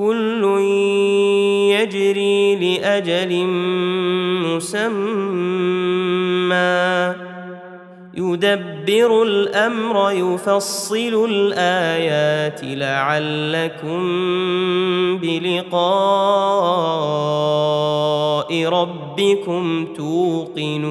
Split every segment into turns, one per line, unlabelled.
كل يجري لأجل مسمى. يدبر الأمر يفصل الآيات لعلكم بلقاء ربكم توقنون.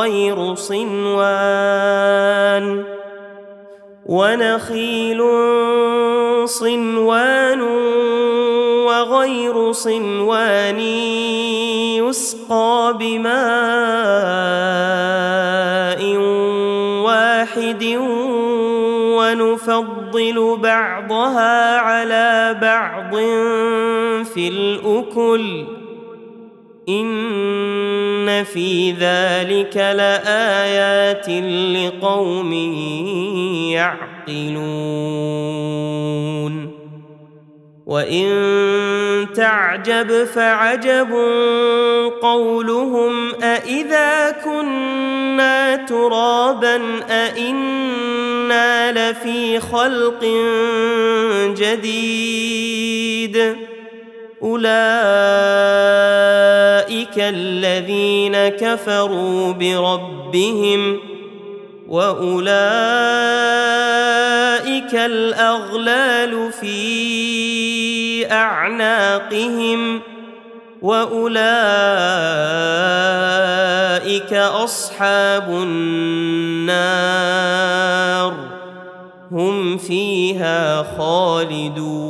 وغير صنوان ونخيل صنوان وغير صنوان يسقى بماء واحد ونفضل بعضها على بعض في الأكل في ذلك لآيات لقوم يعقلون. وإن تعجب فعجب قولهم أإذا كنا ترابا أإنا لفي خلق جديد. أولئك الذين كفروا بربهم وأولئك الأغلال في أعناقهم وأولئك أصحاب النار هم فيها خالدون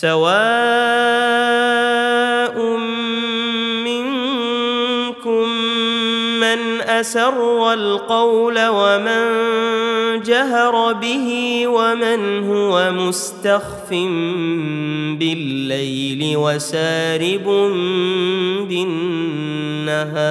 سواء منكم من أسر القول ومن جهر به ومن هو مستخف بالليل وسارب بالنهار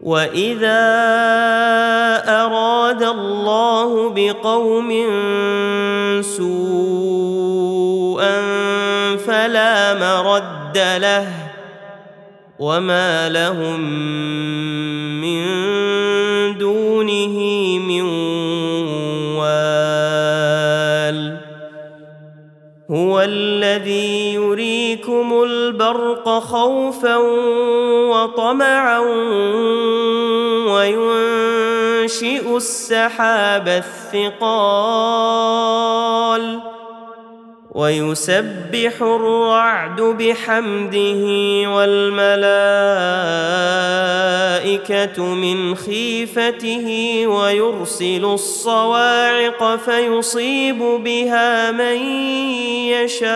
واذا اراد الله بقوم سوءا فلا مرد له وما لهم من دونه من وال هو الذي يريكم البرق خوفا وطمعا وينشئ السحاب الثقال ويسبح الرعد بحمده والملائكة من خيفته ويرسل الصواعق فيصيب بها من يشاء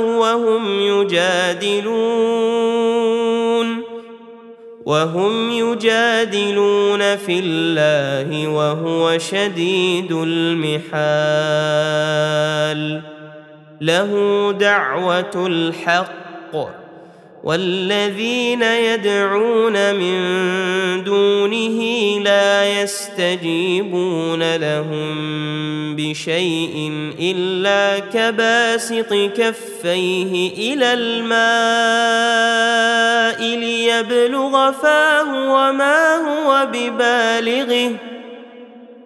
وهم يجادلون وهم يجادلون في الله وهو شديد المحال. له دعوة الحق. والذين يدعون من دونه لا يستجيبون لهم بشيء إلا كباسط كفيه إلى الماء ليبلغ فاه وما هو ببالغه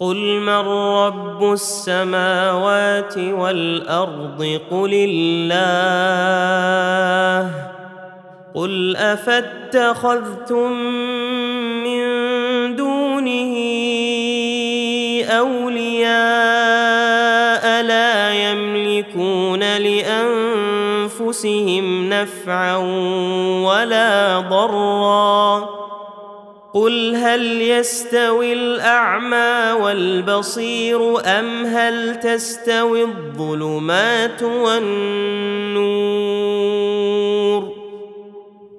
قل من رب السماوات والارض قل الله قل افاتخذتم من دونه اولياء لا يملكون لانفسهم نفعا ولا ضرا قل هل يستوي الأعمى والبصير أم هل تستوي الظلمات والنور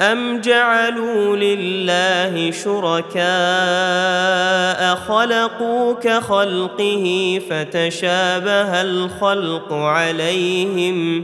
أم جعلوا لله شركاء خلقوا كخلقه فتشابه الخلق عليهم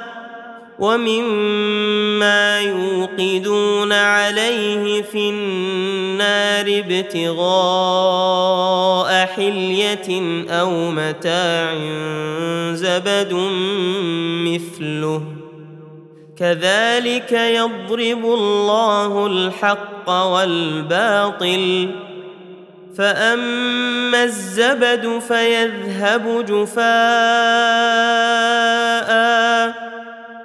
ومما يوقدون عليه في النار ابتغاء حلية أو متاع زبد مثله. كذلك يضرب الله الحق والباطل. فأما الزبد فيذهب جفاء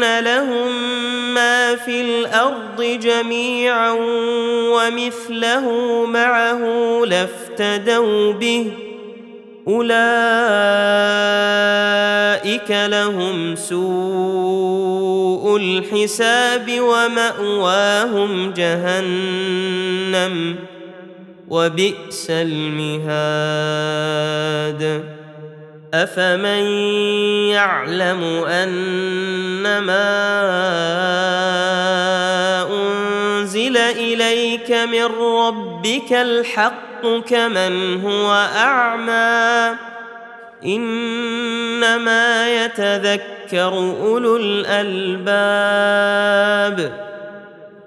لهم ما في الأرض جميعا ومثله معه لافتدوا به أولئك لهم سوء الحساب ومأواهم جهنم وبئس المهاد افمن يعلم انما انزل اليك من ربك الحق كمن هو اعمى انما يتذكر اولو الالباب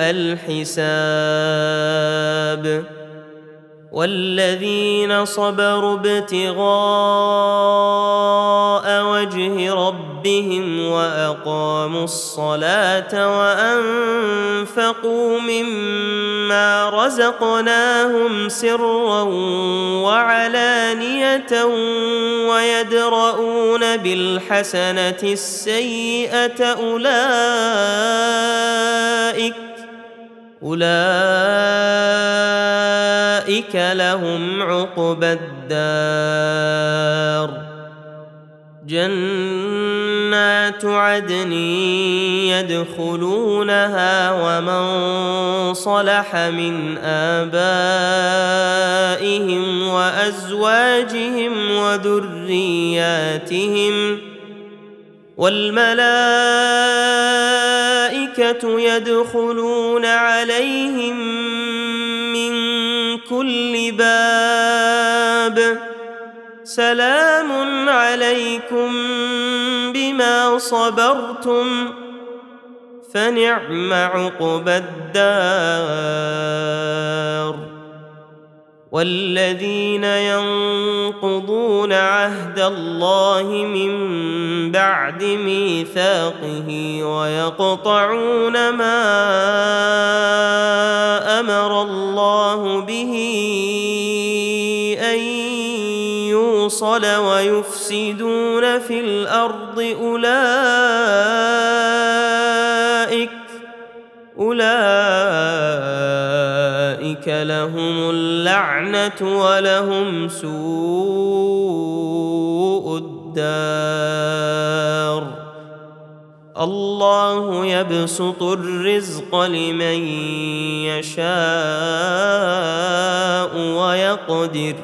الحساب والذين صبروا ابتغاء وجه ربهم وأقاموا الصلاة وأنفقوا مما رزقناهم سرا وعلانية ويدرؤون بالحسنة السيئة أولئك أولئك لهم عقبى الدار. جنات عدن يدخلونها ومن صلح من آبائهم وأزواجهم وذرياتهم والملائكة يدخلون عليهم من كل باب. سلام عليكم بما صبرتم فنعم عقبى الدار. والذين ينقضون عهد الله من بعد ميثاقه ويقطعون ما أمر الله به أن يوصل ويفسدون في الأرض أولئك أولئك لهم اللعنه ولهم سوء الدار الله يبسط الرزق لمن يشاء ويقدر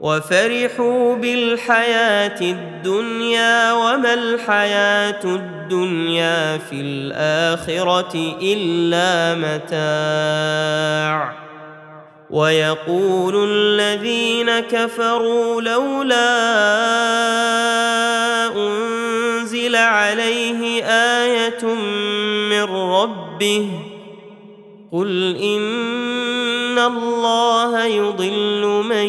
وفرحوا بالحياة الدنيا وما الحياة الدنيا في الآخرة إلا متاع. ويقول الذين كفروا لولا أنزل عليه آية من ربه قل إن الله يضل من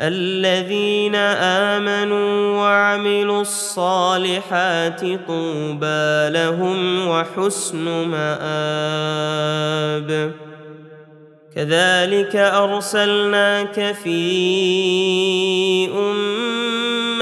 الذين آمنوا وعملوا الصالحات طوبى لهم وحسن مآب. كذلك أرسلناك في أمة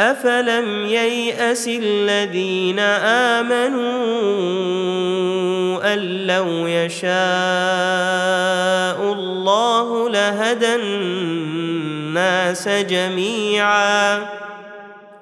افلم يياس الذين امنوا ان لو يشاء الله لهدى الناس جميعا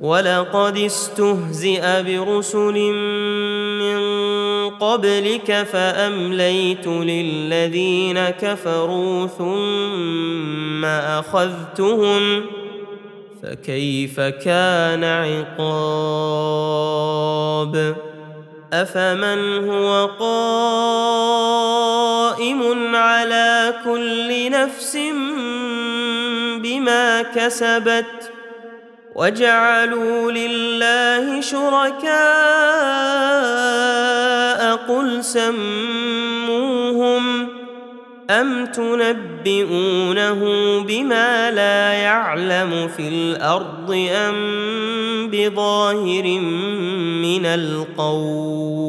ولقد استهزئ برسل من قبلك فأمليت للذين كفروا ثم أخذتهم فكيف كان عقاب؟ أفمن هو قائم على كل نفس بما كسبت؟ وجعلوا لله شركاء قل سموهم ام تنبئونه بما لا يعلم في الأرض ام بظاهر من القول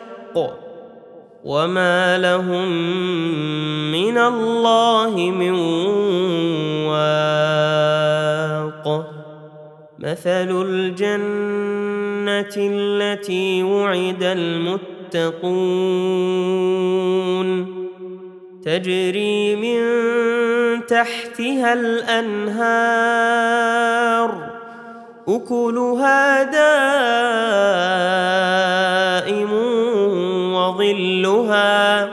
وما لهم من الله من واق. مثل الجنة التي وعد المتقون. تجري من تحتها الأنهار أكلها دائم وظلها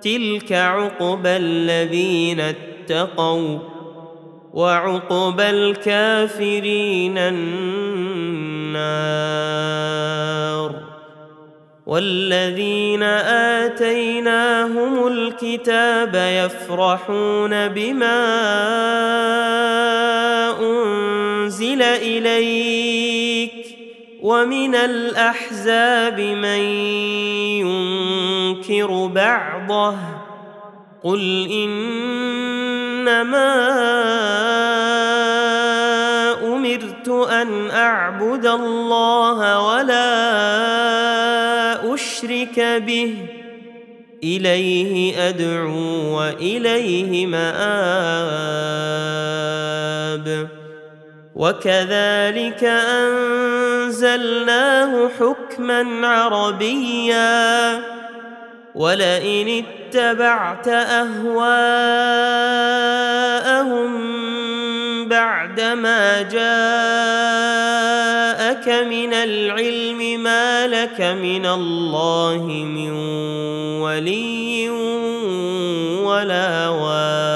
تلك عقبى الذين اتقوا وعقبى الكافرين النار والذين آتيناهم الكتاب يفرحون بما أنزل إليك ومن الأحزاب من ينكر بعضه قل إنما أمرت أن أعبد الله ولا أشرك به إليه أدعو وإليه مآب وكذلك أنزلناه حكما عربيا. ولئن اتبعت أهواءهم بعدما جاءك من العلم ما لك من الله من ولي ولا واق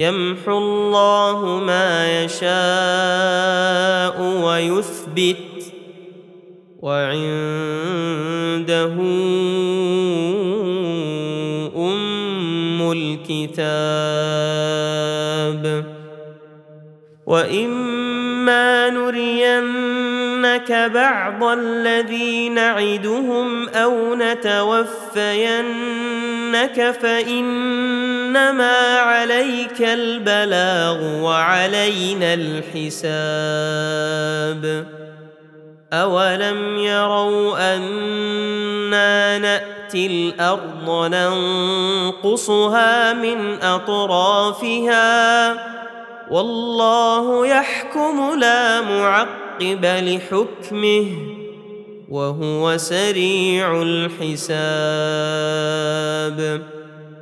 يمحو الله ما يشاء ويثبت وعنده أم الكتاب وإما نرينك بعض الذي نعدهم أو نتوفينك فانما عليك البلاغ وعلينا الحساب. اولم يروا أنا ناتي الأرض ننقصها من اطرافها والله يحكم لا معقب لحكمه وهو سريع الحساب.